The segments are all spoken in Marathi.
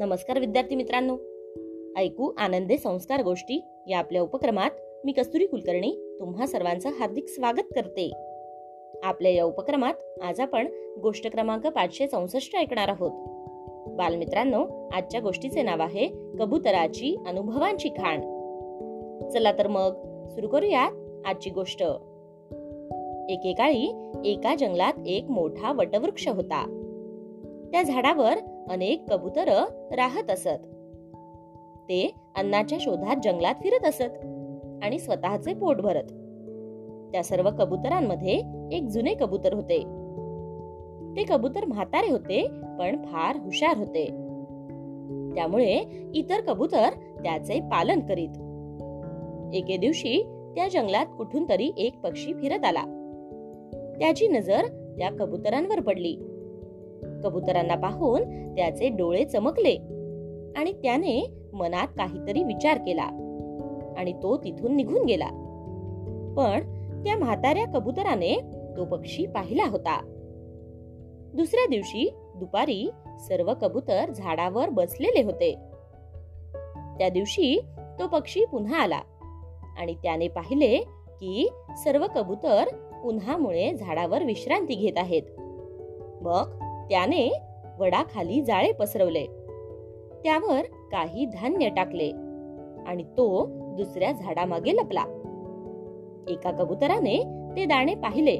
नमस्कार विद्यार्थी मित्रांनो. ऐकू आनंदे संस्कार गोष्टी या आपल्या उपक्रमात मी कस्तुरी कुलकर्णी तुम्हा सर्वांचं हार्दिक स्वागत करते. आपल्या या उपक्रमात आज आपण गोष्ट क्रमांक पाचशे चौसष्ट ऐकणार आहोत. बालमित्रांनो आजच्या गोष्टीचे नाव आहे कबुतराची अनुभवांची खाण. चला तर मग सुरू करूयात आजची गोष्ट. एकेकाळी एका जंगलात एक मोठा वटवृक्ष होता. त्या झाडावर अनेक कबूतर राहत असत. ते अन्नाच्या शोधात जंगलात फिरत असत आणि स्वतःचे पोट भरत. त्या सर्व कबुतरांमध्ये एक जुने कबूतर होते. ते कबूतर म्हातारे होते पण फार हुशार होते. त्यामुळे इतर कबूतर त्याचे पालन करीत. एके दिवशी त्या जंगलात कुठून तरी एक पक्षी फिरत आला. त्याची नजर त्या कबुतरांवर पडली. कबुतरांना पाहून त्याचे डोळे चमकले आणि त्याने मनात काहीतरी विचार केला आणि तो तिथून निघून गेला. पण त्या म्हाताऱ्या कबुतराने तो पक्षी पाहिला होता. दुसऱ्या दिवशी दुपारी सर्व कबूतर झाडावर बसलेले होते. त्या दिवशी तो पक्षी पुन्हा आला आणि त्याने पाहिले की सर्व कबूतर उन्हामुळे झाडावर विश्रांती घेत आहेत. मग त्याने वडाखाली जाळे पसरवले. त्यावर काही धान्य टाकले आणि तो दुसऱ्या झाडामागे लपला. एका कबुतराने ते दाणे पाहिले.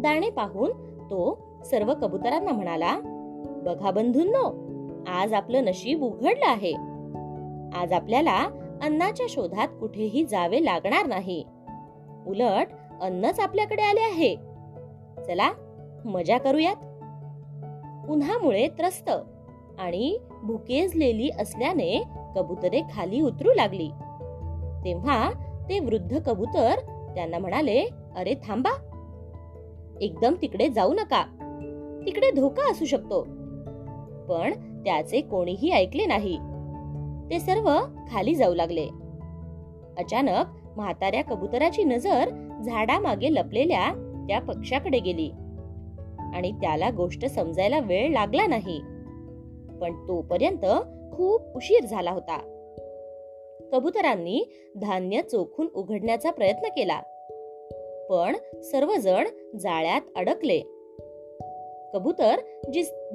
दाणे पाहून तो सर्व कबुतरांना म्हणाला बघा बंधूंनो आज आपलं नशीब उघडलं आहे. आज आपल्याला अन्नाच्या शोधात कुठेही जावे लागणार नाही. उलट अन्नच आपल्याकडे आले आहे. चला मजा करूयात. उन्हामुळे त्रस्त आणि भुकेजलेली असल्याने कबुतरे खाली उतरू लागली. तेव्हा ते वृद्ध कबूतर त्यांना म्हणाले अरे थांबा. एकदम तिकडे जाऊ नका. तिकडे धोका असू शकतो. पण त्याचे कोणीही ऐकले नाही. ते सर्व खाली जाऊ लागले. अचानक म्हाताऱ्या कबुतराची नजर झाडामागे लपलेल्या त्या पक्षाकडे गेली. आणि त्याला गोष्ट समजायला वेळ लागला नाही. पण तोपर्यंत खूप उशीर झाला होता. कबुतरांनी धान्य चोखून उघडण्याचा प्रयत्न केला. पण सर्वजण जाळ्यात अडकले. कबूतर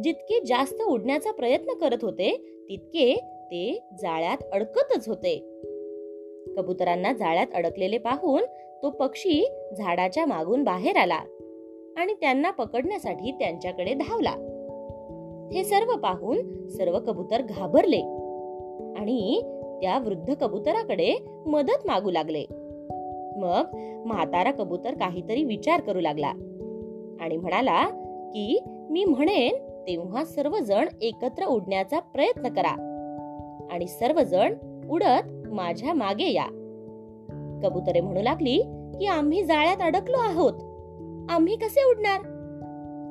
जितके जास्त उडण्याचा प्रयत्न करत होते तितके ते जाळ्यात अडकतच होते. कबुतरांना जाळ्यात अडकलेले पाहून तो पक्षी झाडाच्या मागून बाहेर आला. आणि त्यांना पकडण्यासाठी त्यांच्याकडे धावला. हे सर्व पाहून सर्व कबूतर घाबरले आणि त्या वृद्ध कबुतराकडे मदत मागू लागले. मग म्हातारा कबूतर काहीतरी विचार करू लागला आणि म्हणाला की मी म्हणेन तेव्हा सर्वजण एकत्र उडण्याचा प्रयत्न करा आणि सर्वजण उडत माझ्या मागे या. कबुतरे म्हणू लागली की आम्ही जाळ्यात अडकलो आहोत. आम्ही कसे उडणार?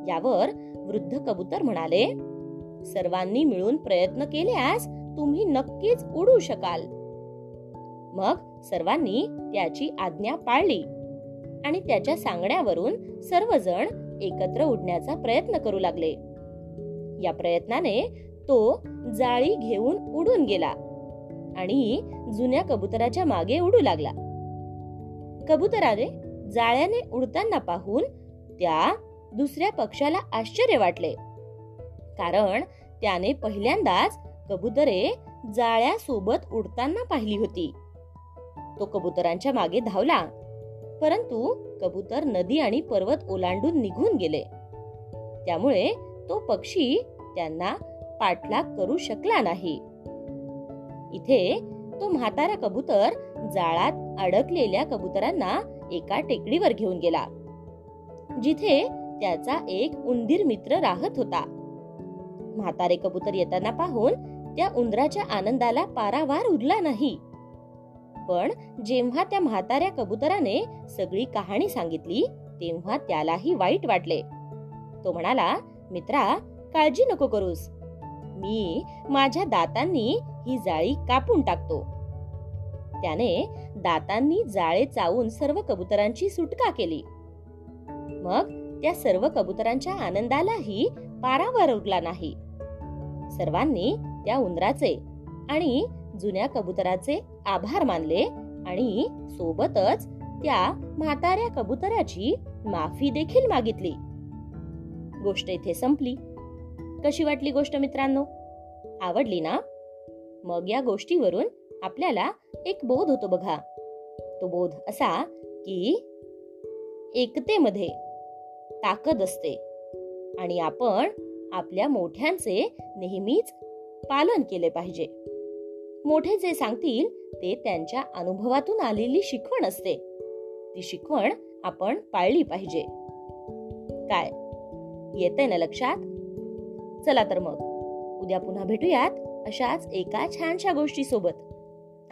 यावर वृद्ध कबूतर म्हणाले सर्वांनी मिळून प्रयत्न केल्यास तुम्ही नक्कीच उडू शकाल. मग सर्वांनी त्याची आज्ञा पाळली आणि त्याच्या सांगण्यावरून सर्वजण एकत्र उडण्याचा प्रयत्न करू लागले. या प्रयत्नाने तो जाळी घेऊन उडून गेला आणि जुन्या कबुतराच्या मागे उडू लागला. कबुतराने जाळ्याने उडताना पाहून त्या दुसऱ्या पक्षाला आश्चर्य वाटले. कारण त्याने पहिल्यांदाच कबुतरे जाळ्या सोबत उडताना पाहिली होती. तो कबुतरांच्या मागे धावला. परंतु कबूतर नदी आणि पर्वत ओलांडून निघून गेले. त्यामुळे तो पक्षी त्यांना पाठलाग करू शकला नाही. इथे तो म्हातारा कबूतर जाळात अडकलेल्या कबुतरांना एका टेकडीवर घेऊन गेला. जिथे त्याचा एक उंदीर मित्र राहत होता. म्हातारे कबूतर येताना पाहून त्या उंदराच्या आनंदाला पारावार उरला नाही. पण जेव्हा त्या म्हाताऱ्या कबुतराने सगळी कहाणी सांगितली तेव्हा त्यालाही वाईट वाटले. तो म्हणाला मित्रा काळजी नको करूस. मी माझ्या दातांनी ही जाळी कापून टाकतो. त्याने दातांनी जाळे चावून सर्व कबुतरांची सुटका केली. मग त्या सर्व कबुतरांच्या आनंदालाही पारावर उरला नाही. सर्वांनी त्या उंदराचे आणि जुन्या कबुतराचे आभार मानले आणि सोबतच त्या म्हाताऱ्या कबुतराची माफी देखील मागितली. गोष्ट इथे संपली. कशी वाटली गोष्ट मित्रांनो? आवडली ना? मग या गोष्टीवरून आपल्याला एक बोध होतो बघा. तो बोध असा की एकतेमध्ये ताकद असते आणि आपण आपल्या मोठ्यांचे नेहमीच पालन केले पाहिजे. मोठे जे सांगतील ते त्यांच्या अनुभवातून आलेली शिकवण असते. ती शिकवण आपण पाळली पाहिजे. काय? येते ना लक्षात? चला तर मग. उद्या पुन्हा भेटूयात अशाच एका छानशा गोष्टी सोबत